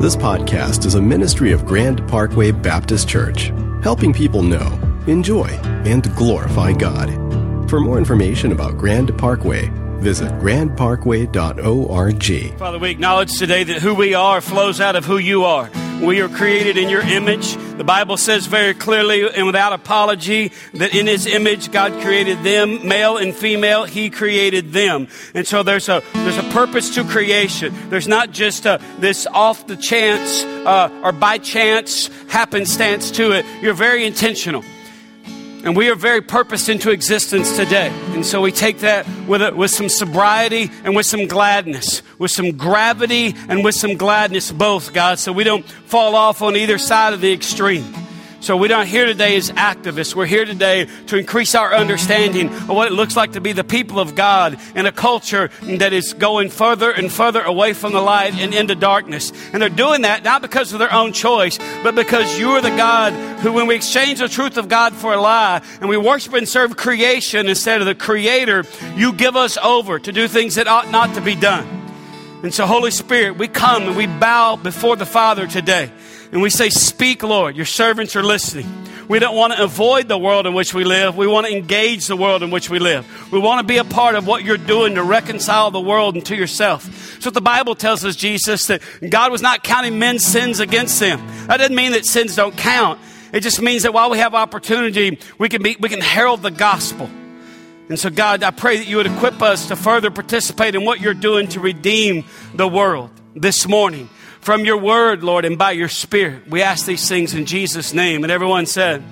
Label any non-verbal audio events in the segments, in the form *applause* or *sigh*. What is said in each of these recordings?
This podcast is a ministry of Grand Parkway Baptist Church, helping people know, enjoy, and glorify God. For more information about Grand Parkway, visit grandparkway.org. Father, we acknowledge today that who we are flows out of who you are. We are created in your image. The Bible says very clearly and without apology that in his image God created them, male and female, he created them. And so there's a there's a purpose to creation. There's not just a, this off the chance uh, or by chance happenstance to it. You're very intentional. And we are very purposed into existence today. And so we take that with, a, with some sobriety and with some gladness, with some gravity and with some gladness, both, God, so we don't fall off on either side of the extreme. So we're not here today as activists. We're here today to increase our understanding of what it looks like to be the people of God in a culture that is going further and further away from the light and into darkness. And they're doing that not because of their own choice, but because you are the God who, when we exchange the truth of God for a lie and we worship and serve creation instead of the Creator, you give us over to do things that ought not to be done. And so, Holy Spirit, we come and we bow before the Father today. And we say, Speak, Lord. Your servants are listening. We don't want to avoid the world in which we live. We want to engage the world in which we live. We want to be a part of what you're doing to reconcile the world and to yourself. So the Bible tells us, Jesus, that God was not counting men's sins against them. That doesn't mean that sins don't count. It just means that while we have opportunity, we can, be, we can herald the gospel. And so, God, I pray that you would equip us to further participate in what you're doing to redeem the world this morning from your word, Lord, and by your spirit. We ask these things in Jesus' name. And everyone said,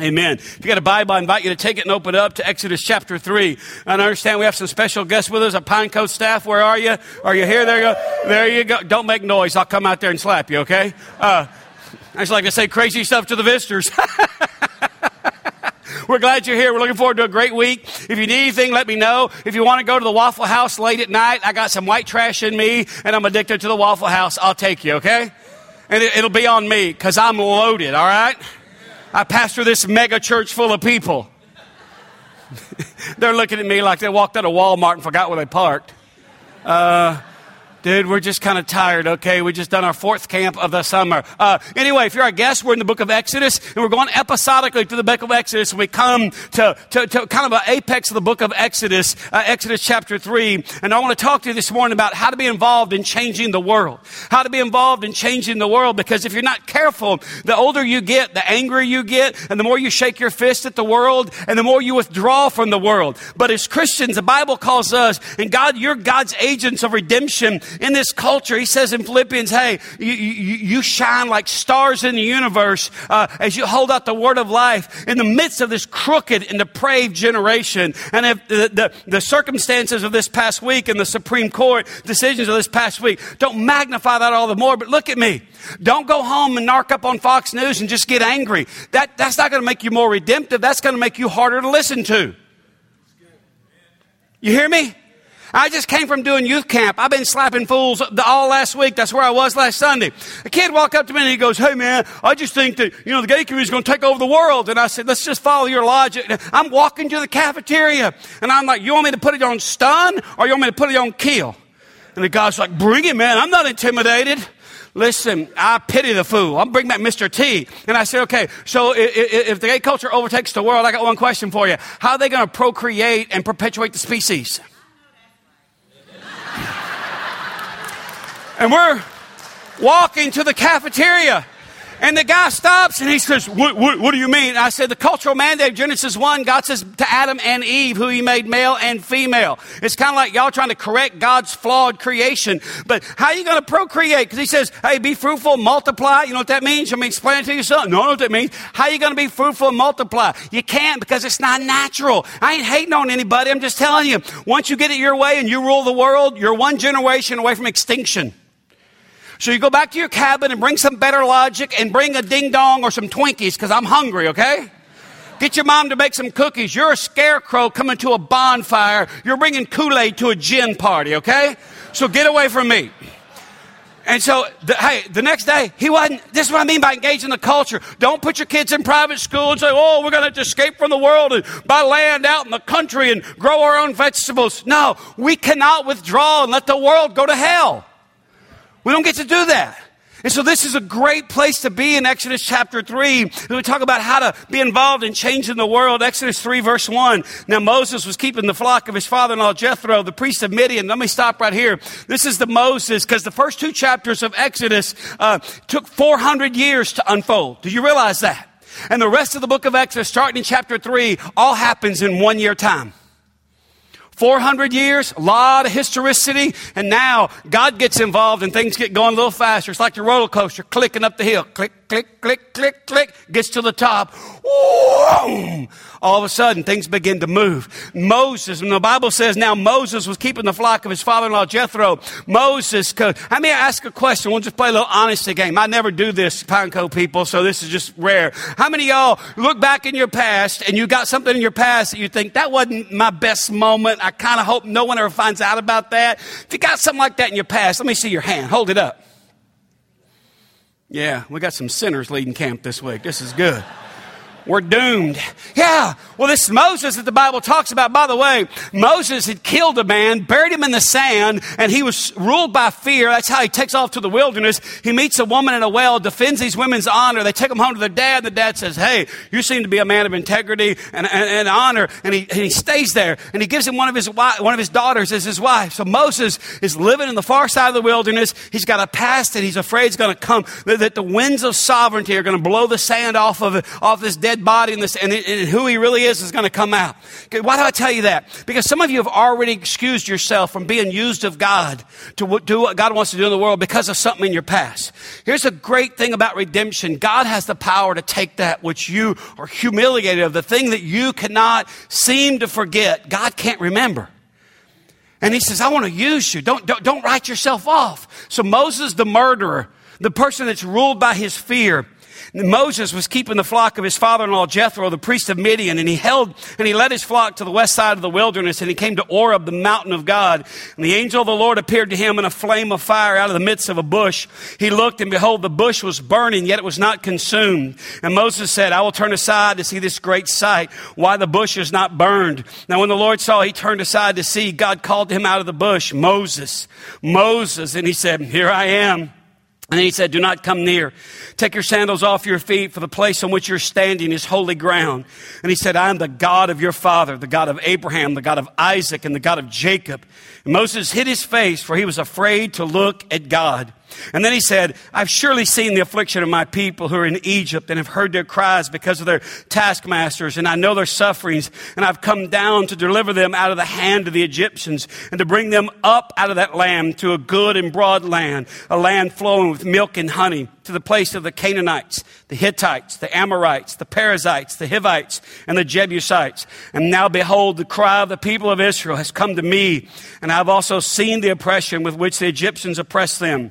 Amen. If you got a Bible, I invite you to take it and open it up to Exodus chapter 3. And I understand we have some special guests with us, a Pine Cove staff. Where are you? Are you here? There you go. There you go. Don't make noise. I'll come out there and slap you, okay? Uh, I just like to say crazy stuff to the visitors. *laughs* We're glad you're here. We're looking forward to a great week. If you need anything, let me know. If you want to go to the Waffle House late at night, I got some white trash in me and I'm addicted to the Waffle House. I'll take you, okay? And it, will be on me because I'm loaded, all right? I pastor this mega church full of people. *laughs* They're looking at me like they walked out of Walmart and forgot where they parked. Uh, Dude, we're just kind of tired, okay? We just done our fourth camp of the summer. Uh, anyway, if you're a guest, we're in the book of Exodus, and we're going episodically through the book of Exodus, and we come to, to, to kind of an apex of the book of Exodus, uh, Exodus chapter 3. And I want to talk to you this morning about how to be involved in changing the world. How to be involved in changing the world, because if you're not careful, the older you get, the angrier you get, and the more you shake your fist at the world, and the more you withdraw from the world. But as Christians, the Bible calls us, and God, you're God's agents of redemption in this culture, he says in Philippians, hey, you, you, you shine like stars in the universe uh, as you hold out the word of life in the midst of this crooked and depraved generation. And if the, the, the circumstances of this past week and the Supreme Court decisions of this past week don't magnify that all the more, but look at me. Don't go home and narc up on Fox News and just get angry. That, that's not going to make you more redemptive. That's going to make you harder to listen to. You hear me? I just came from doing youth camp. I've been slapping fools all last week. That's where I was last Sunday. A kid walked up to me and he goes, Hey man, I just think that, you know, the gay community is going to take over the world. And I said, let's just follow your logic. I'm walking to the cafeteria and I'm like, you want me to put it on stun or you want me to put it on kill? And the guy's like, bring it, man. I'm not intimidated. Listen, I pity the fool. I'm bringing back Mr. T. And I said, okay, so if, if the gay culture overtakes the world, I got one question for you. How are they going to procreate and perpetuate the species? And we're walking to the cafeteria. And the guy stops and he says, what, what, what, do you mean? I said, the cultural mandate of Genesis 1, God says to Adam and Eve, who he made male and female. It's kind of like y'all trying to correct God's flawed creation. But how are you going to procreate? Because he says, hey, be fruitful, multiply. You know what that means? Let me explain it to you, son. No, I know what that means. How are you going to be fruitful and multiply? You can't because it's not natural. I ain't hating on anybody. I'm just telling you, once you get it your way and you rule the world, you're one generation away from extinction. So you go back to your cabin and bring some better logic and bring a ding dong or some Twinkies because I'm hungry, okay? Get your mom to make some cookies. You're a scarecrow coming to a bonfire. You're bringing Kool Aid to a gin party, okay? So get away from me. And so, the, hey, the next day, he wasn't, this is what I mean by engaging the culture. Don't put your kids in private school and say, oh, we're going to escape from the world and buy land out in the country and grow our own vegetables. No, we cannot withdraw and let the world go to hell. We don't get to do that. And so this is a great place to be in Exodus chapter 3. We talk about how to be involved in changing the world. Exodus 3 verse 1. Now Moses was keeping the flock of his father-in-law Jethro, the priest of Midian. Let me stop right here. This is the Moses, because the first two chapters of Exodus uh, took 400 years to unfold. Do you realize that? And the rest of the book of Exodus, starting in chapter 3, all happens in one year time. 400 years, a lot of historicity, and now God gets involved and things get going a little faster. It's like the roller coaster clicking up the hill. Click, click, click, click, click, gets to the top. All of a sudden, things begin to move. Moses, and the Bible says now Moses was keeping the flock of his father-in-law Jethro. Moses could, I ask a question. We'll just play a little honesty game. I never do this, Pine Cove people, so this is just rare. How many y'all look back in your past and you got something in your past that you think that wasn't my best moment? I kind of hope no one ever finds out about that. If you got something like that in your past, let me see your hand. Hold it up. Yeah, we got some sinners leading camp this week. This is good. We're doomed. Yeah. Well, this Moses that the Bible talks about, by the way, Moses had killed a man, buried him in the sand, and he was ruled by fear. That's how he takes off to the wilderness. He meets a woman in a well, defends these women's honor. They take him home to their dad. And the dad says, Hey, you seem to be a man of integrity and, and, and honor. And he, and he stays there and he gives him one of his, one of his daughters as his wife. So Moses is living in the far side of the wilderness. He's got a past that he's afraid is going to come, that, that the winds of sovereignty are going to blow the sand off of, off this dead dead body and, this, and, and who he really is is going to come out. Okay, why do I tell you that? Because some of you have already excused yourself from being used of God to do what God wants to do in the world because of something in your past. Here's a great thing about redemption. God has the power to take that which you are humiliated of, the thing that you cannot seem to forget. God can't remember. And he says, I want to use you. Don't, don't, don't write yourself off. So Moses, the murderer, the person that's ruled by his fear, Moses was keeping the flock of his father-in-law Jethro, the priest of Midian, and he held and he led his flock to the west side of the wilderness, and he came to Horeb, the mountain of God. And the angel of the Lord appeared to him in a flame of fire out of the midst of a bush. He looked, and behold, the bush was burning, yet it was not consumed. And Moses said, I will turn aside to see this great sight, why the bush is not burned. Now when the Lord saw he turned aside to see, God called him out of the bush, Moses, Moses, and he said, Here I am. And then he said, Do not come near. Take your sandals off your feet, for the place on which you're standing is holy ground. And he said, I am the God of your father, the God of Abraham, the God of Isaac, and the God of Jacob. And Moses hid his face, for he was afraid to look at God. And then he said, I've surely seen the affliction of my people who are in Egypt and have heard their cries because of their taskmasters, and I know their sufferings, and I've come down to deliver them out of the hand of the Egyptians and to bring them up out of that land to a good and broad land, a land flowing with milk and honey, to the place of the Canaanites, the Hittites, the Amorites, the Perizzites, the Hivites, and the Jebusites. And now behold, the cry of the people of Israel has come to me, and I've also seen the oppression with which the Egyptians oppress them.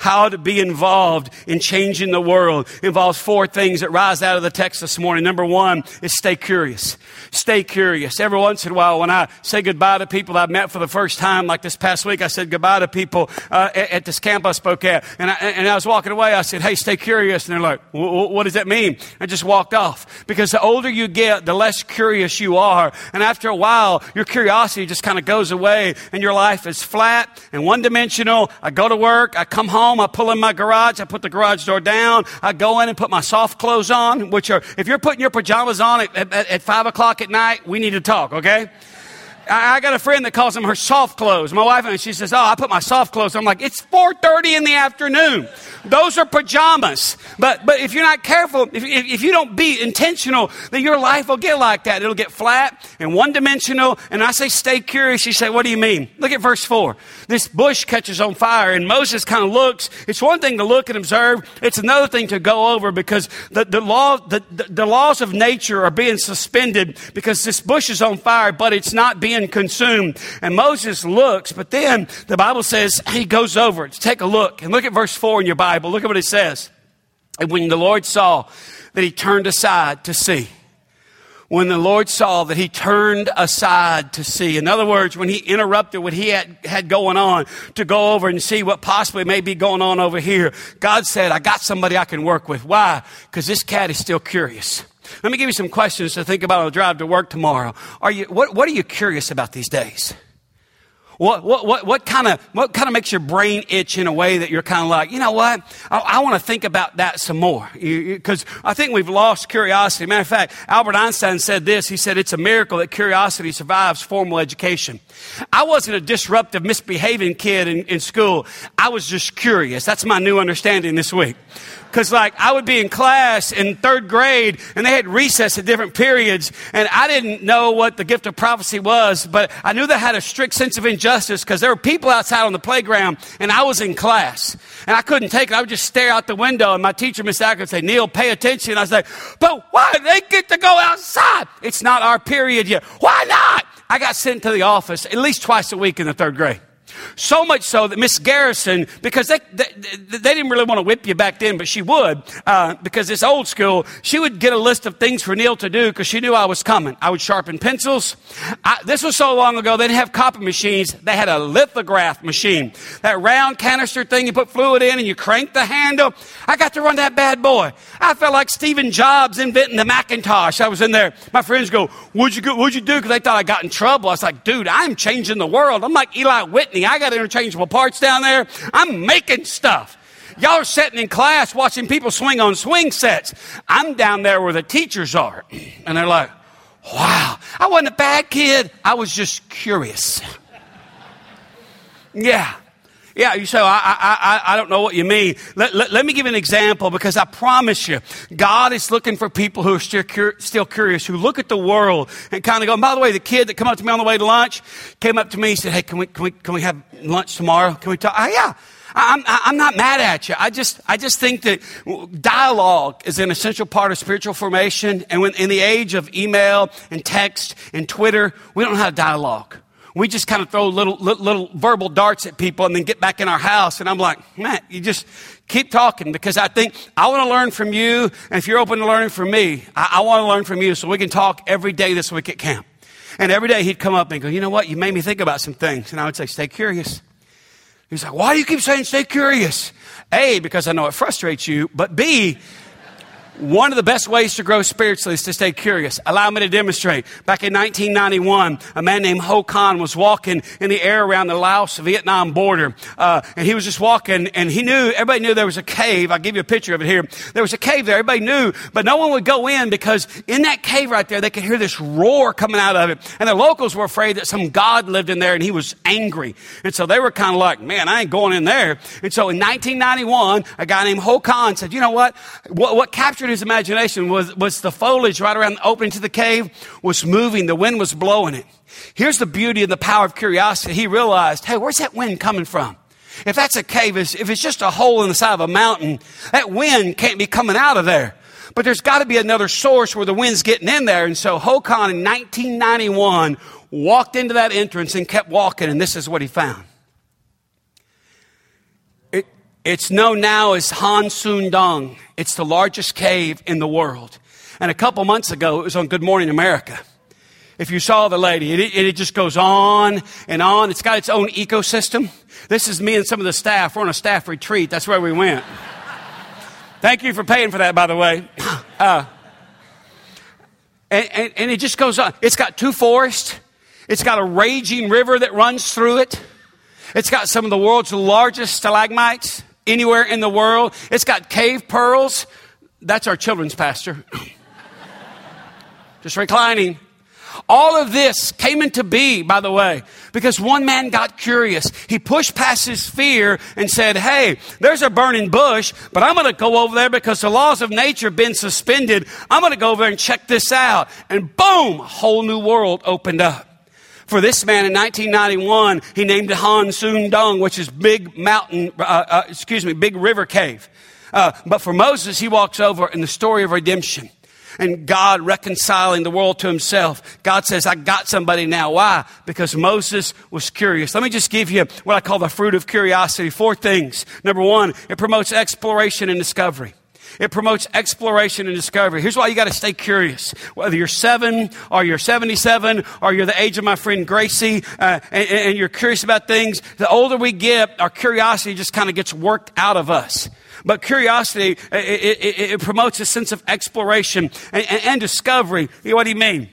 how to be involved in changing the world involves four things that rise out of the text this morning. Number one is stay curious. Stay curious. Every once in a while, when I say goodbye to people I've met for the first time, like this past week, I said goodbye to people uh, at, at, this camp I spoke at, and I, and I was walking away. I said, "Hey, stay curious," and they're like, "What does that mean?" I just walked off because the older you get, the less curious you are, and after a while, your curiosity just kind of goes away, and your life is flat and one dimensional. I go to work, I come home home, I pull in my garage, I put the garage door down, I go in and put my soft clothes on, which are, if you're putting your pajamas on at, at, at five o'clock at night, we need to talk, okay? I, I got a friend that calls them her soft clothes. My wife, and she says, oh, I put my soft clothes. I'm like, it's 4.30 in the afternoon. Those are pajamas. But, but if you're not careful, if, if, you don't be intentional, then your life will get like that. It'll get flat and one dimensional. And I say, stay curious. You say, what do you mean? Look at verse 4. This bush catches on fire, and Moses kind of looks. It's one thing to look and observe, it's another thing to go over because the, the, law, the, the, the laws of nature are being suspended because this bush is on fire, but it's not being consumed. And Moses looks, but then the Bible says he goes over to take a look. And look at verse 4 in your Bible. Bible. Look at what it says. And when the Lord saw that he turned aside to see, when the Lord saw that he turned aside to see. In other words, when he interrupted what he had, had going on to go over and see what possibly may be going on over here, God said, I got somebody I can work with. Why? Because this cat is still curious. Let me give you some questions to think about on the drive to work tomorrow. Are you, what, what are you curious about these days? What, what, what, what kind of, what kind of makes your brain itch in a way that you're kind of like, you know what? I, I want to think about that some more. Because I think we've lost curiosity. Matter of fact, Albert Einstein said this. He said, it's a miracle that curiosity survives formal education. I wasn't a disruptive, misbehaving kid in, in school. I was just curious. That's my new understanding this week. Because, like, I would be in class in third grade and they had recess at different periods, and I didn't know what the gift of prophecy was, but I knew they had a strict sense of injustice because there were people outside on the playground and I was in class. And I couldn't take it. I would just stare out the window, and my teacher, Miss Acker, would say, Neil, pay attention. I was like, but why they get to go outside? It's not our period yet. Why not? I got sent to the office at least twice a week in the third grade. So much so that Miss Garrison, because they, they, they, didn't really want to whip you back then, but she would, uh, because it's old school, she would get a list of things for Neil to do because she knew I was coming. I would sharpen pencils. I, this was so long ago, they didn't have copy machines. They had a lithograph machine. That round canister thing you put fluid in and you crank the handle. I got to run that bad boy. I felt like Stephen Jobs inventing the Macintosh. I was in there. My friends go, what'd you, go, what'd you do? Because they thought I got in trouble. I was like, dude, I'm changing the world. I'm like Eli Whitney. I got interchangeable parts down there. I'm making stuff. Y'all are sitting in class watching people swing on swing sets. I'm down there where the teachers are. *clears throat* And they're like, wow, I wasn't a bad kid. I was just curious. *laughs* Yeah. Yeah, you say, I, I, I, I don't know what you mean. Let, let, let, me give an example because I promise you, God is looking for people who are still, cur- still curious, who look at the world and kind of go, and by the way, the kid that came up to me on the way to lunch came up to me and said, Hey, can we, can we, can we have lunch tomorrow? Can we talk? Oh, yeah. I'm, I'm not mad at you. I just, I just think that dialogue is an essential part of spiritual formation. And when, in the age of email and text and Twitter, we don't have dialogue. We just kind of throw little, little, little, verbal darts at people and then get back in our house. And I'm like, man, you just keep talking because I think I want to learn from you. And if you're open to learning from me, I, I want to learn from you so we can talk every day this week at camp. And every day he'd come up and go, you know what? You made me think about some things. And I would say, stay curious. He's like, why do you keep saying stay curious? A, because I know it frustrates you, but B, one of the best ways to grow spiritually is to stay curious. Allow me to demonstrate. Back in 1991, a man named Ho Khanh was walking in the air around the Laos Vietnam border. Uh, and he was just walking and he knew, everybody knew there was a cave. I'll give you a picture of it here. There was a cave there. Everybody knew, but no one would go in because in that cave right there, they could hear this roar coming out of it. And the locals were afraid that some God lived in there and he was angry. And so they were kind of like, man, I ain't going in there. And so in 1991, a guy named Ho Khanh said, you know what? What, what captured his imagination was, was the foliage right around the opening to the cave was moving. The wind was blowing it. Here's the beauty and the power of curiosity. He realized, hey, where's that wind coming from? If that's a cave, if it's just a hole in the side of a mountain, that wind can't be coming out of there. But there's got to be another source where the wind's getting in there. And so Ho Khanh in 1991 walked into that entrance and kept walking, and this is what he found. It's known now as Hang Son Doong. It's the largest cave in the world. And a couple months ago, it was on Good Morning America. If you saw the lady, it, it, just goes on and on. It's got its own ecosystem. This is me and some of the staff. We're on a staff retreat. That's where we went. Thank you for paying for that, by the way. *coughs* Uh, and, and, and it just goes on. It's got two forests. It's got a raging river that runs through it. It's got some of the world's largest stalagmites anywhere in the world. It's got cave pearls. That's our children's pastor. Just reclining. All of this came into be, by the way, because one man got curious. He pushed past his fear and said, Hey, there's a burning bush, but I'm going to go over there because the laws of nature have been suspended. I'm going to go over there and check this out. And boom, a whole new world opened up. For this man in 1991, he named it Hang Son Doong, which is big mountain, uh, uh, excuse me, big river cave. Uh, but for Moses, he walks over in the story of redemption and God reconciling the world to himself. God says, I got somebody now. Why? Because Moses was curious. Let me just give you what I call the fruit of curiosity. Four things. Number one, it promotes exploration and discovery. It promotes exploration and discovery. Here's why you got to stay curious. Whether you're seven or you're 77 or you're the age of my friend Gracie uh, and, and you're curious about things, the older we get, our curiosity just kind of gets worked out of us. But curiosity, it, it, it, promotes a sense of exploration and, and, and discovery. What do you mean?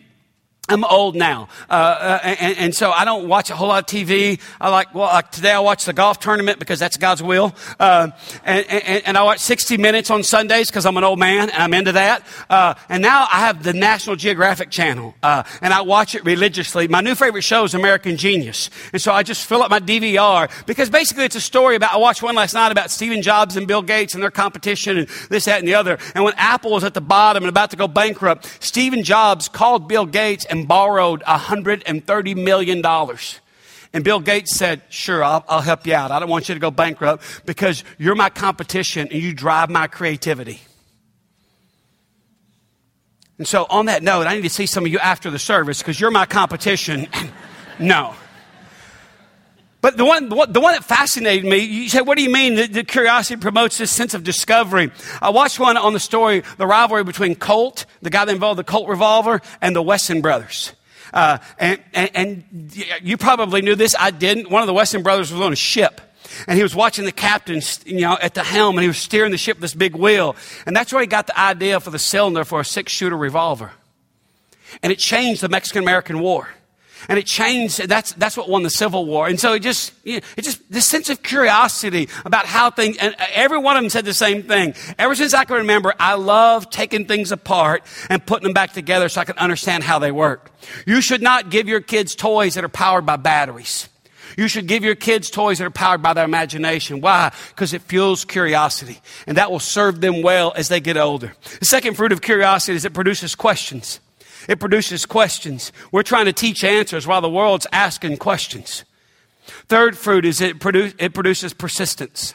I'm old now, uh, uh, and, and, so I don't watch a whole lot of TV. I like, well, like today I watch the golf tournament because that's God's will, uh, and, and, and, I watch 60 Minutes on Sundays because I'm an old man and I'm into that. Uh, and now I have the National Geographic Channel, uh, and I watch it religiously. My new favorite show is American Genius, and so I just fill up my DVR because basically it's a story about. I watched one last night about Stephen Jobs and Bill Gates and their competition and this, that, and the other. And when Apple was at the bottom and about to go bankrupt, Stephen Jobs called Bill Gates and and borrowed $130 million. And Bill Gates said, Sure, I'll, I'll, help you out. I don't want you to go bankrupt because you're my competition and you drive my creativity. And so, on that note, I need to see some of you after the service because you're my competition. *clears throat* no. But the one, the one that fascinated me, you said, what do you mean that, that curiosity promotes this sense of discovery? I watched one on the story, the rivalry between Colt, the guy that involved the Colt revolver, and the Wesson brothers. Uh, and, and, and you probably knew this. I didn't. One of the Wesson brothers was on a ship. And he was watching the captain, you know, at the helm, and he was steering the ship with this big wheel. And that's where he got the idea for the cylinder for a six shooter revolver. And it changed the Mexican American War. And it changed. That's, that's what won the Civil War. And so it just, you know, it just, this sense of curiosity about how things, and uh, every one of them said the same thing. Ever since I can remember, I love taking things apart and putting them back together so I can understand how they work. You should not give your kids toys that are powered by batteries. You should give your kids toys that are powered by their imagination. Why? Because it fuels curiosity, and that will serve them well as they get older. The second fruit of curiosity is it produces questions. It produces questions. We're trying to teach answers while the world's asking questions. Third fruit is it, produce, it produces persistence.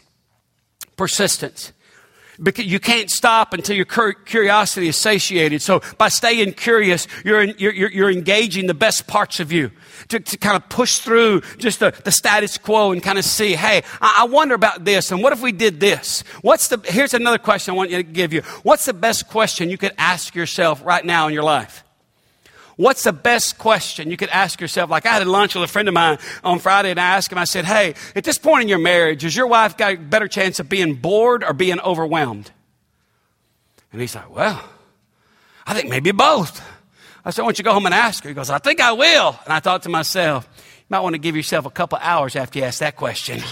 Persistence. Because you can't stop until your curiosity is satiated. So by staying curious, you're, you're, you're engaging the best parts of you to, to kind of push through just the, the, status quo and kind of see, hey, I, I wonder about this. And what if we did this? What's the, here's another question I want you to give you. What's the best question you could ask yourself right now in your life? What's the best question you could ask yourself? Like I had lunch with a friend of mine on Friday and I asked him, I said, Hey, at this point in your marriage, has your wife got a better chance of being bored or being overwhelmed? And he's like, Well, I think maybe both. I said, Why don't you go home and ask her? He goes, I think I will. And I thought to myself, You might want to give yourself a couple hours after you ask that question.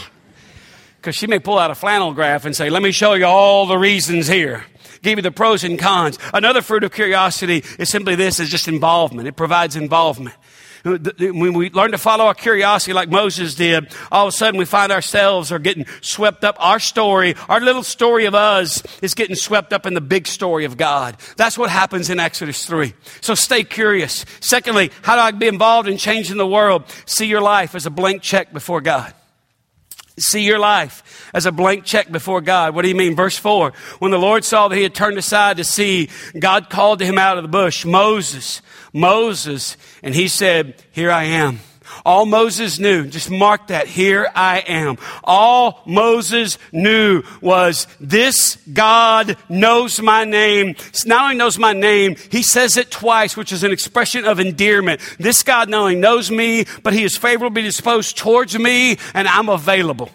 Because she may pull out a flannel graph and say, Let me show you all the reasons here give you the pros and cons. Another fruit of curiosity is simply this, is just involvement. It provides involvement. Uh, when we learn to follow our curiosity like Moses did, all of a sudden we find ourselves are getting swept up. Our story, our little story of us is getting swept up in the big story of God. That's what happens in Exodus 3. So stay curious. Secondly, how do I be involved in changing the world? See your life as a blank check before God see your life as a blank check before God. What do you mean? Verse 4. When the Lord saw that he had turned aside to see, God called to him out of the bush, Moses, Moses, and he said, Here I am. All Moses knew, just mark that, here I am. All Moses knew was this God knows my name. Not only knows my name, he says it twice, which is an expression of endearment. This God not only knows me, but he is favorably disposed towards me, and I'm available.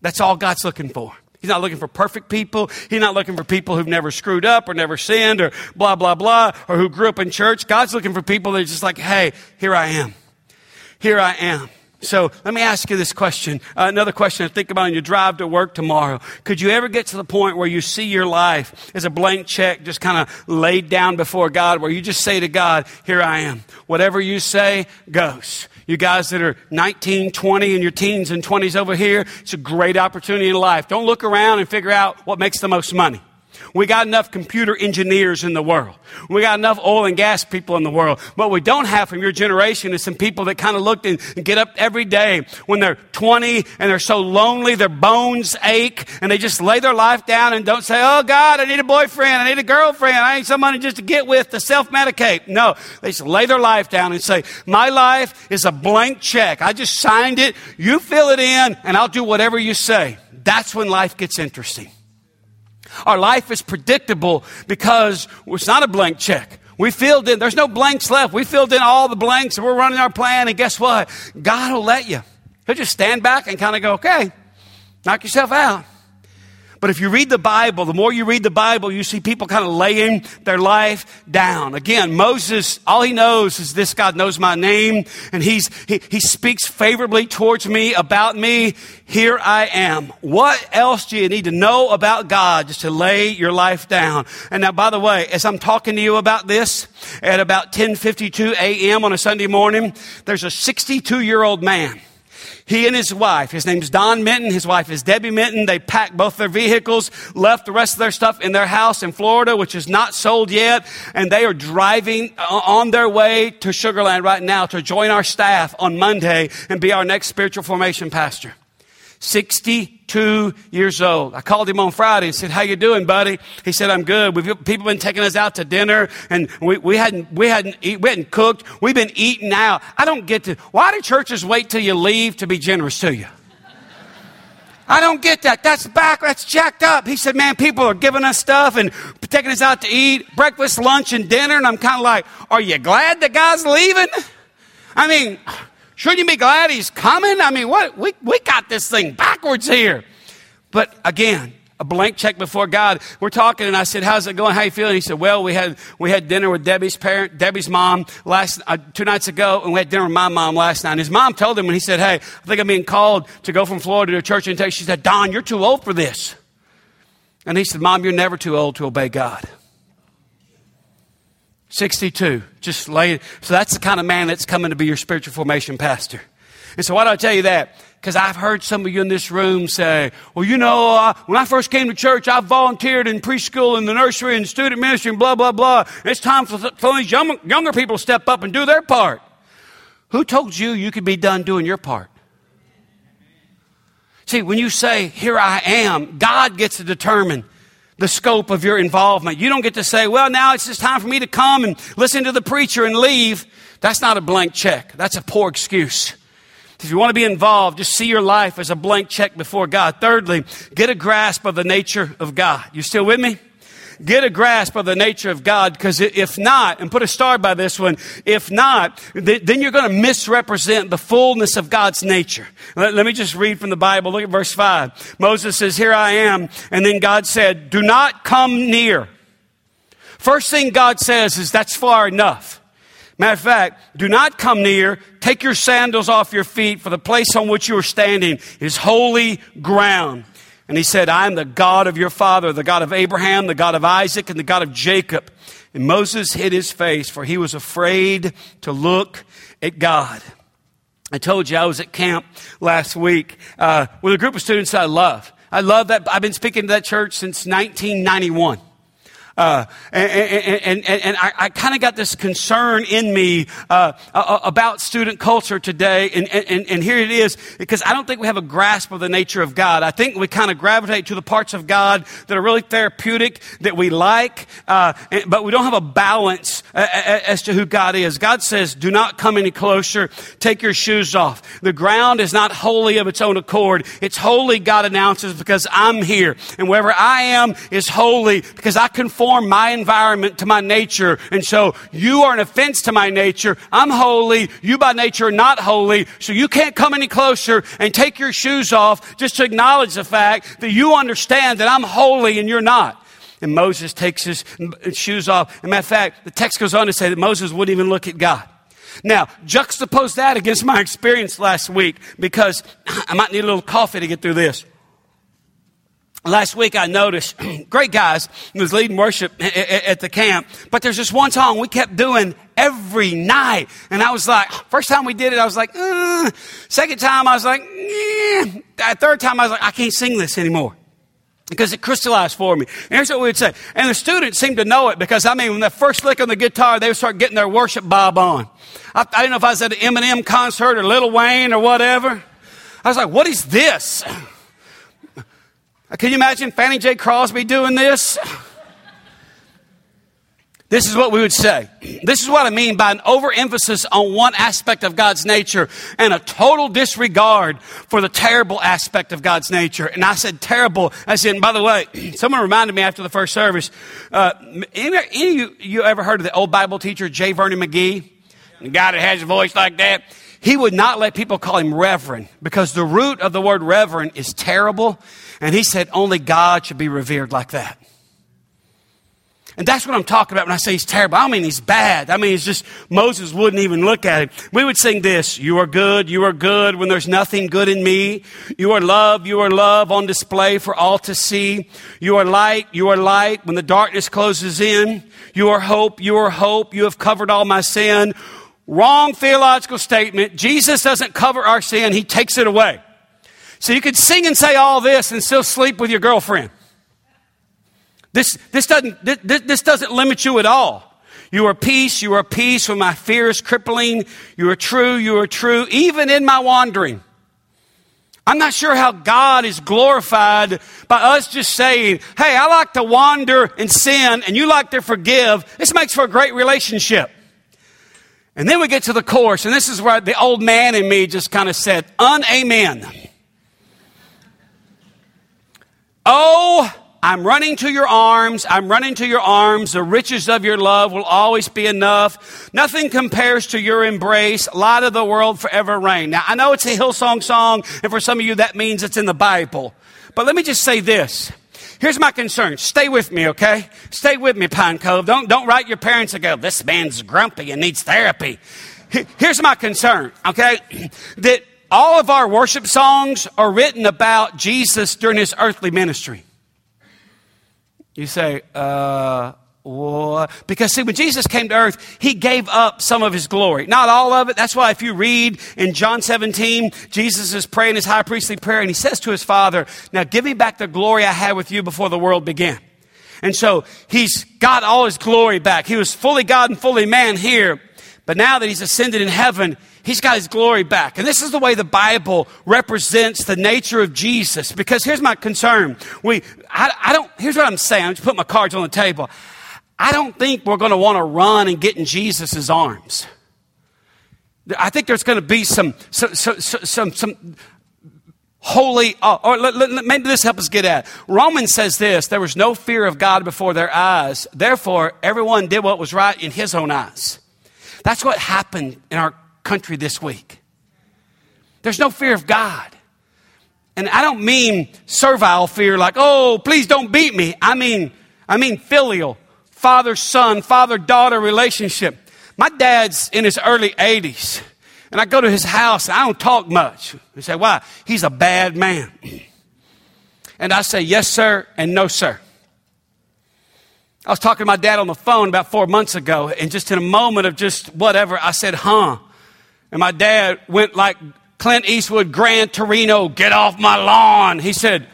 That's all God's looking for. He's not looking for perfect people. He's not looking for people who've never screwed up or never sinned or blah, blah, blah, or who grew up in church. God's looking for people that are just like, hey, here I am here I am. So let me ask you this question. Uh, another question to think about on your drive to work tomorrow. Could you ever get to the point where you see your life as a blank check just kind of laid down before God, where you just say to God, Here I am. Whatever you say goes. You guys that are 19, 20, and your teens and 20s over here, it's a great opportunity in life. Don't look around and figure out what makes the most money. We got enough computer engineers in the world. We got enough oil and gas people in the world. What we don't have from your generation is some people that kind of look and, get up every day when they're 20 and they're so lonely, their bones ache, and they just lay their life down and don't say, Oh God, I need a boyfriend, I need a girlfriend, I need somebody just to get with to self medicate. No, they just lay their life down and say, My life is a blank check. I just signed it. You fill it in, and I'll do whatever you say. That's when life gets interesting. Our life is predictable because it's not a blank check. We filled in, there's no blanks left. We filled in all the blanks and we're running our plan. And guess what? God will let you. He'll just stand back and kind of go, okay, knock yourself out. But if you read the Bible, the more you read the Bible, you see people kind of laying their life down. Again, Moses, all he knows is this God knows my name and he's, he, he speaks favorably towards me, about me. Here I am. What else do you need to know about God just to lay your life down? And now, by the way, as I'm talking to you about this at about 10:52 a.m. on a Sunday morning, there's a 62 year old man he and his wife, his name's Don Minton, his wife is Debbie Minton. They packed both their vehicles, left the rest of their stuff in their house in Florida, which is not sold yet, and they are driving uh, on their way to Sugar Land right now to join our staff on Monday and be our next spiritual formation pastor. 62 years old. I called him on Friday and said, how you doing, buddy? He said, I'm good. We've, people been taking us out to dinner and we, we hadn't, we hadn't, eat, we hadn't cooked. We've been eating out. I don't get to, why do churches wait till you leave to be generous to you? I don't get that. That's back. That's jacked up. He said, man, people are giving us stuff and taking us out to eat breakfast, lunch, and dinner. And I'm kind of like, are you glad the guy's leaving? I mean, Shouldn't you be glad he's coming? I mean, what? We, we got this thing backwards here. But again, a blank check before God. We're talking, and I said, "How's it going? How you feeling?" He said, "Well, we had we had dinner with Debbie's parent, Debbie's mom last uh, two nights ago, and we had dinner with my mom last night." And his mom told him when he said, "Hey, I think I'm being called to go from Florida to a church Texas." She said, "Don, you're too old for this." And he said, "Mom, you're never too old to obey God." 62. Just lay. So that's the kind of man that's coming to be your spiritual formation pastor. And so why do I tell you that? Because I've heard some of you in this room say, well, you know, uh, when I first came to church, I volunteered in preschool and the nursery and student ministry and blah, blah, blah. It's time for, for these young, younger people to step up and do their part. Who told you you could be done doing your part? See, when you say, here I am, God gets to determine the scope of your involvement. You don't get to say, well, now it's just time for me to come and listen to the preacher and leave. That's not a blank check. That's a poor excuse. If you want to be involved, just see your life as a blank check before God. Thirdly, get a grasp of the nature of God. You still with me? Get a grasp of the nature of God because if not, and put a star by this one, if not, then you're going to misrepresent the fullness of God's nature. Let, let me just read from the Bible. Look at verse 5. Moses says, Here I am. And then God said, Do not come near. First thing God says is, That's far enough. Matter of fact, do not come near. Take your sandals off your feet, for the place on which you are standing is holy ground. And he said, I am the God of your father, the God of Abraham, the God of Isaac, and the God of Jacob. And Moses hid his face, for he was afraid to look at God. I told you I was at camp last week uh, with a group of students I love. I love that. I've been speaking to that church since 1991. Uh, and, and, and, and, I, I kind of got this concern in me uh, about student culture today. And, and, and here it is, because I don't think we have a grasp of the nature of God. I think we kind of gravitate to the parts of God that are really therapeutic, that we like, uh, but we don't have a balance uh, as to who God is. God says, do not come any closer. Take your shoes off. The ground is not holy of its own accord. It's holy, God announces, because I'm here. And wherever I am is holy because I conform conform my environment to my nature. And so you are an offense to my nature. I'm holy. You by nature are not holy. So you can't come any closer and take your shoes off just to acknowledge the fact that you understand that I'm holy and you're not. And Moses takes his shoes off. And matter of fact, the text goes on to say that Moses wouldn't even look at God. Now, juxtapose that against my *laughs* experience last week because *clears throat* I might need a little coffee to get through this. Last week I noticed *clears throat* great guys was leading worship at the camp, but there's just one song we kept doing every night. And I was like, *gasps* first time we did it, I was like, uh. second time I was like, third time I was like, I can't sing this anymore. Because it crystallized for me. And here's what we would say. And the students seemed to know it because, I mean, when the first lick on the guitar, they would start getting their worship bob on. I, I didn't know if I was at an Eminem concert or Lil Wayne or whatever. I was like, what is this? Can you imagine Fanny J. Crosby doing this? This is what we would say. This is what I mean by an overemphasis on one aspect of God's nature and a total disregard for the terrible aspect of God's nature. And I said terrible. I said, by the way, *clears throat* someone reminded me after the first service. Uh, any, any you, you ever heard of the old Bible teacher J. Vernon McGee? The guy that has a voice like that. He would not let people call him Reverend because the root of the word Reverend is terrible. And he said only God should be revered like that. And that's what I'm talking about when I say he's terrible. I mean he's bad. I mean, it's just Moses wouldn't even look at him. We would sing this You are good, you are good when there's nothing good in me. You are love, you are love on display for all to see. You are light, you are light when the darkness closes in. You are hope, you are hope. You have covered all my sin. Wrong theological statement. Jesus doesn't cover our sin, he takes it away. So you could sing and say all this and still sleep with your girlfriend. This, this, doesn't, this, this doesn't limit you at all. You are peace, you are peace when my fear is crippling. You are true, you are true, even in my wandering. I'm not sure how God is glorified by us just saying, hey, I like to wander and sin and you like to forgive. This makes for a great relationship. And then we get to the course, and this is where the old man in me just kind of said, unamen. Oh, I'm running to your arms. I'm running to your arms. The riches of your love will always be enough. Nothing compares to your embrace. Light of the world forever reign. Now, I know it's a Hillsong song, and for some of you that means it's in the Bible. But let me just say this. Here's my concern. Stay with me, okay? Stay with me, Pine Cove. Don't, don't write your parents and go, this man's grumpy and needs therapy. Here's my concern, okay? *clears throat* That all of our worship songs are written about Jesus during his earthly ministry. You say, uh, what? Because see, when Jesus came to earth, he gave up some of his glory. Not all of it. That's why if you read in John 17, Jesus is praying his high priestly prayer and he says to his father, now give me back the glory I had with you before the world began. And so he's got all his glory back. He was fully God and fully man here. But now that he's ascended in heaven, he's got his glory back. And this is the way the Bible represents the nature of Jesus. Because here's my concern. We, I, I don't, here's what I'm saying. I'm just putting my cards on the table. I don't think we're going to want to run and get in Jesus' arms. I think there's going to be some, some, some, some, some holy, uh, or let, let, maybe this helps us get at. Romans says this, there was no fear of God before their eyes. Therefore, everyone did what was right in his own eyes. That's what happened in our country this week. There's no fear of God. And I don't mean servile fear like, oh, please don't beat me. I mean, I mean filial, father son, father daughter relationship. My dad's in his early 80s. And I go to his house and I don't talk much. He say, why? He's a bad man. *clears throat* And I say, yes, sir, and no, sir. I was talking to my dad on the phone about four months ago, and just in a moment of just whatever, I said, huh. And my dad went like Clint Eastwood, Gran Torino, get off my lawn. He said,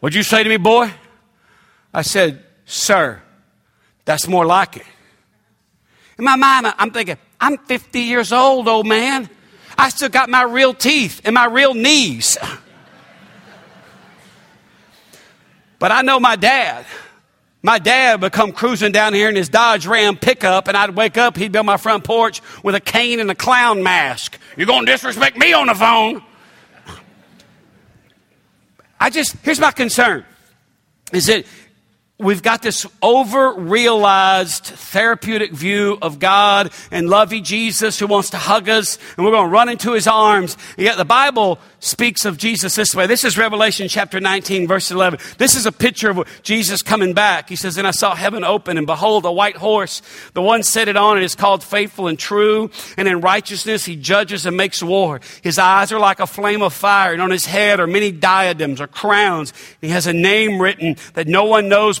What'd you say to me, boy? I said, Sir, that's more like it. In my mind, I'm thinking, I'm 50 years old, old man. I still got my real teeth and my real knees. *laughs* but I know my dad. My dad would come cruising down here in his Dodge Ram pickup, and I'd wake up, he'd be on my front porch with a cane and a clown mask. You're going to disrespect me on the phone. I just, here's my concern is that we've got this over realized therapeutic view of God and lovey Jesus who wants to hug us, and we're going to run into his arms. And yet the Bible speaks of Jesus this way. This is Revelation chapter 19, verse 11. This is a picture of Jesus coming back. He says, And I saw heaven open, and behold, a white horse. The one set it on, and is called faithful and true. And in righteousness he judges and makes war. His eyes are like a flame of fire, and on his head are many diadems or crowns. He has a name written that no one knows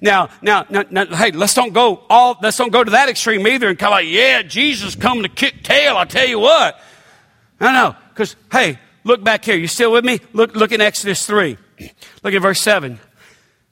Now, now, now, now, hey, let's don't go all, let's don't go to that extreme either and come like, yeah, Jesus come to kick tail. I tell you what. No, no, because hey, look back here. You still with me? Look, look in Exodus three. *clears throat* Look at verse seven.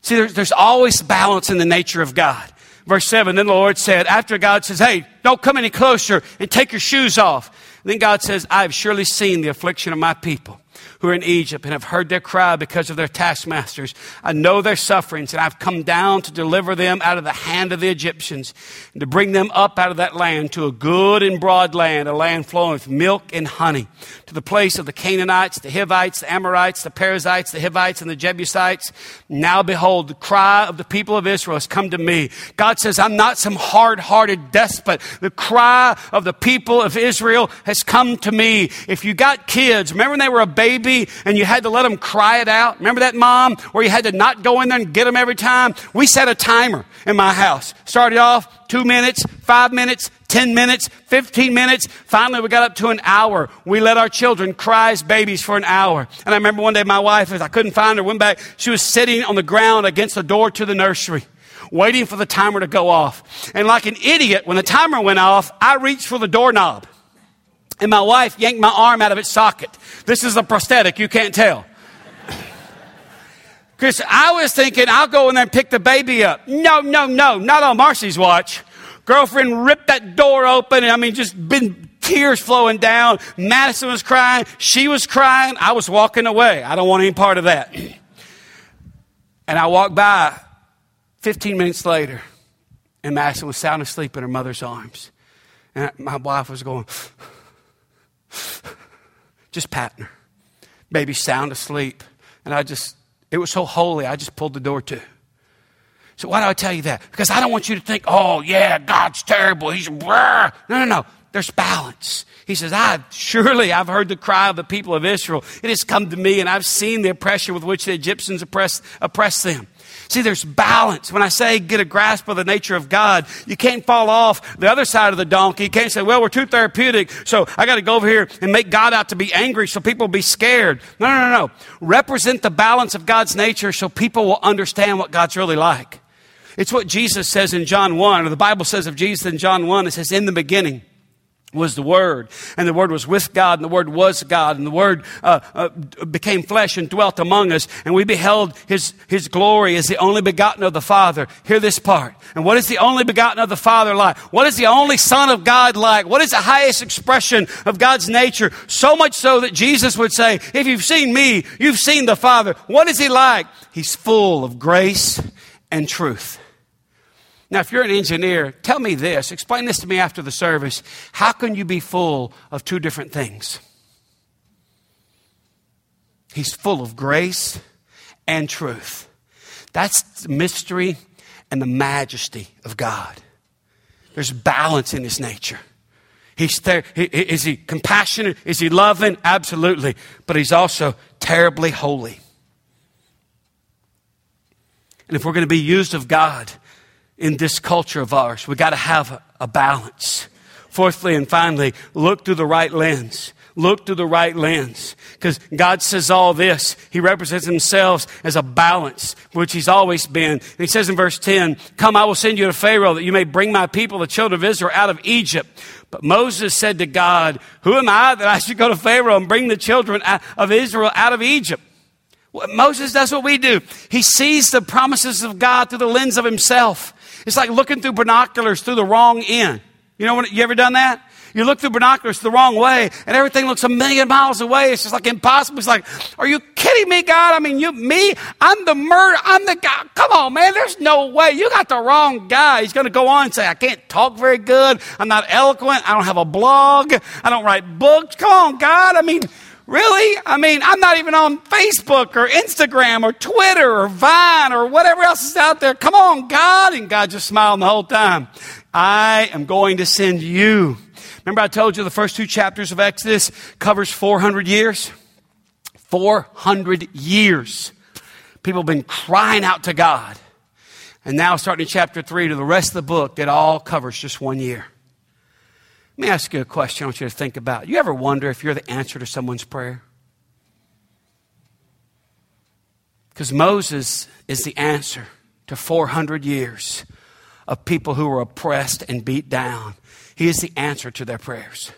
See, there's, there's always balance in the nature of God. Verse 7, then the Lord said, after God says, hey, don't come any closer and take your shoes off. then God says, I have surely seen the affliction of my people who are in Egypt and have heard their cry because of their taskmasters. I know their sufferings, and I've come down to deliver them out of the hand of the Egyptians and to bring them up out of that land to a good and broad land, a land flowing with milk and honey, to the place of the Canaanites, the Hittites, the Amorites, the Perizzites, the Hivites, and the Jebusites. Now behold, the cry of the people of Israel has come to me. God says, I'm not some hard hearted despot. The cry of the people of Israel has come to me. If you got kids, remember when they were a baby? And you had to let them cry it out? Remember that mom where you had to not go in there and get them every time? We set a timer in my house. Started off two minutes, five minutes, 10 minutes, 15 minutes. Finally, we got up to an hour. We let our children cry as babies for an hour. And I remember one day my wife, as I couldn't find her, went back. She was sitting on the ground against the door to the nursery waiting for the timer to go off. And like an idiot, when the timer went off, I reached for the doorknob. And my wife yanked my arm out of its socket. This is a prosthetic, you can't tell. *laughs* Because I was thinking, I'll go in there and pick the baby up. No, no, no, not on Marcy's watch. Girlfriend ripped that door open, and I mean, just been tears flowing down. Madison was crying. She was crying. I was walking away. I don't want any part of that. *clears throat* and I walked by 15 minutes later, and Madison was sound asleep in her mother's arms. And my wife was going, just patting her. Baby sound asleep. And I just, it was so holy, I just pulled the door to. So why do I tell you that? Because I don't want you to think, oh yeah, God's terrible. He's brr. No, no, no. There's balance. He says, I surely I've heard the cry of the people of Israel. It has come to me, and I've seen the oppression with which the Egyptians oppress, oppress them. See, there's balance. When I say get a grasp of the nature of God, you can't fall off the other side of the donkey. You can't say, well, we're too therapeutic, so I got to go over here and make God out to be angry so people will be scared. No, no, no, no. Represent the balance of God's nature so people will understand what God's really like. It's what Jesus says in John 1, or the Bible says of Jesus in John 1. It says, in the beginning was the Word, and the Word was with God, and the Word was God, and the Word uh, uh, became flesh and dwelt among us, and we beheld His, His glory as the only begotten of the Father. Hear this part. And what is the only begotten of the Father like? What is the only Son of God like? What is the highest expression of God's nature? So much so that Jesus would say, if you've seen me, you've seen the Father. What is He like? He's full of grace and truth. Now, if you're an engineer, tell me this. Explain this to me after the service. How can you be full of two different things? He's full of grace and truth. That's the mystery and the majesty of God. There's balance in his nature. He's there. Is he compassionate? Is he loving? Absolutely. But he's also terribly holy. And if we're going to be used of God, in this culture of ours. We got to have a balance. Fourthly and finally, look through the right lens. Look through the right lens. Because God says all this. He represents himself as a balance, which he's always been. And he says in verse 10, Come, I will send you to Pharaoh that you may bring my people, the children of Israel, out of Egypt. But Moses said to God, Who am I that I should go to Pharaoh and bring the children of Israel out of Egypt? Moses does what we do. He sees the promises of God through the lens of himself. It's like looking through binoculars through the wrong end. You know, when, you ever done that? You look through binoculars the wrong way and everything looks a million miles away. It's just like impossible. It's like, are you kidding me, God? I mean, you, me, I'm the murder, I'm the guy. Come on, man. There's no way. You got the wrong guy. He's going to go on and say, I can't talk very good. I'm not eloquent. I don't have a blog. I don't write books. Come on, God. I mean, Really? I mean, I'm not even on Facebook or Instagram or Twitter or Vine or whatever else is out there. Come on, God. And God just smiled the whole time. I am going to send you. Remember I told you the first two chapters of Exodus covers 400 years? 400 years. People have been crying out to God. And now starting in chapter 3 to the rest of the book, it all covers just one year. Let me ask you a question I want you to think about. You ever wonder if you're the answer to someone's prayer? Because Moses is the answer to 400 years of people who were oppressed and beat down. He is the answer to their prayers.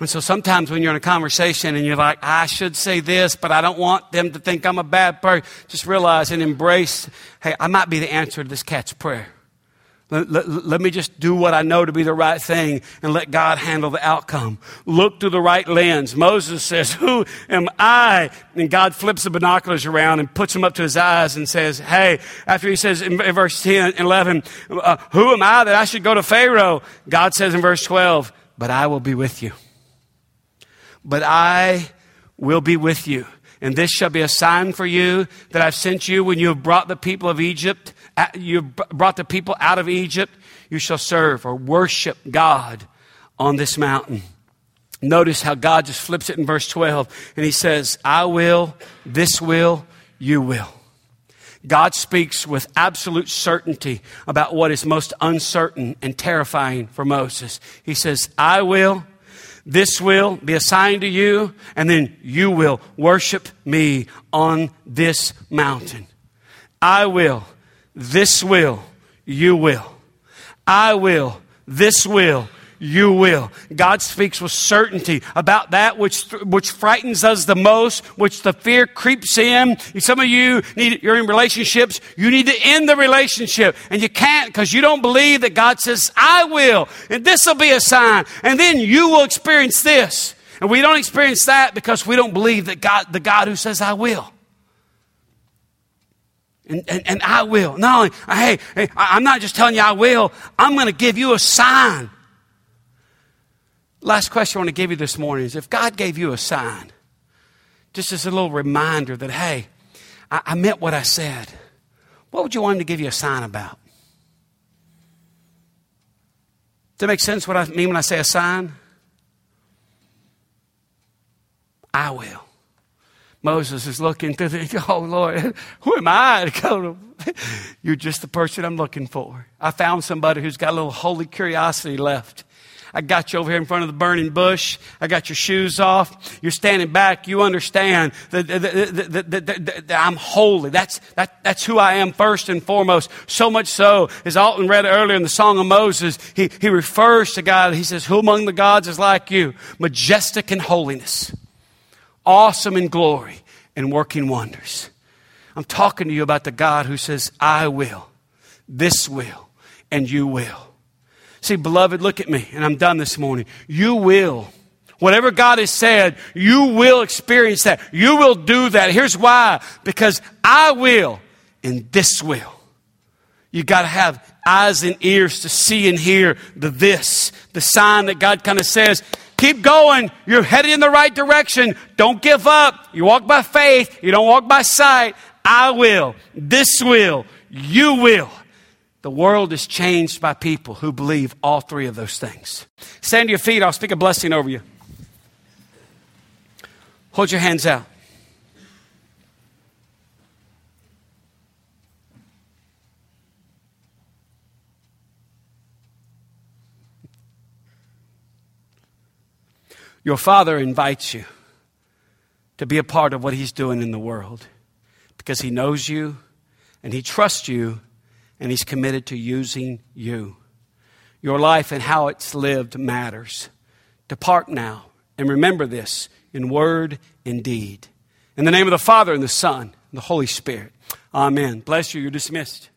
And so sometimes when you're in a conversation and you're like, I should say this, but I don't want them to think I'm a bad person, just realize and embrace, hey, I might be the answer to this cat's prayer. Let, let, let, me just do what I know to be the right thing and let God handle the outcome. Look through the right lens. Moses says, Who am I? And God flips the binoculars around and puts them up to his eyes and says, Hey, after he says in, in verse 10 and 11, uh, Who am I that I should go to Pharaoh? God says in verse 12, But I will be with you. But I will be with you. And this shall be a sign for you that I've sent you when you have brought the people of Egypt you brought the people out of Egypt, you shall serve or worship God on this mountain. Notice how God just flips it in verse 12 and he says, I will, this will, you will. God speaks with absolute certainty about what is most uncertain and terrifying for Moses. He says, I will, this will be assigned to you, and then you will worship me on this mountain. I will this will, you will. I will, this will, you will. God speaks with certainty about that which, which frightens us the most, which the fear creeps in. Some of you need, you're in relationships, you need to end the relationship. And you can't because you don't believe that God says, I will. And this will be a sign. And then you will experience this. And we don't experience that because we don't believe that God, the God who says, I will. And, and, and I will. No, hey, hey, I'm not just telling you I will. I'm going to give you a sign. Last question I want to give you this morning is if God gave you a sign, just as a little reminder that, hey, I, I meant what I said, what would you want him to give you a sign about? Does that make sense what I mean when I say a sign? I will. Moses is looking through the, *laughs* oh Lord, who am I to go to? *laughs* You're just the person I'm looking for. I found somebody who's got a little holy curiosity left. I got you over here in front of the burning bush. I got your shoes off. You're standing back. You understand that, that, that, that, I'm holy. That's, that, that's who I am first and foremost. So much so, as Alton read earlier in the Song of Moses, he, he refers to God. He says, Who among the gods is like you? Majestic in holiness awesome in glory and working wonders. I'm talking to you about the God who says, I will, this will, and you will. See, beloved, look at me, and I'm done this morning. You will. Whatever God has said, you will experience that. You will do that. Here's why because I will, and this will. You got to have eyes and ears to see and hear the this, the sign that God kind of says, Keep going. You're headed in the right direction. Don't give up. You walk by faith. You don't walk by sight. I will. This will. You will. The world is changed by people who believe all three of those things. Stand to your feet. I'll speak a blessing over you. Hold your hands out. Your Father invites you to be a part of what He's doing in the world because He knows you and He trusts you and He's committed to using you. Your life and how it's lived matters. Depart now and remember this in word and deed. In the name of the Father and the Son and the Holy Spirit. Amen. Bless you. You're dismissed.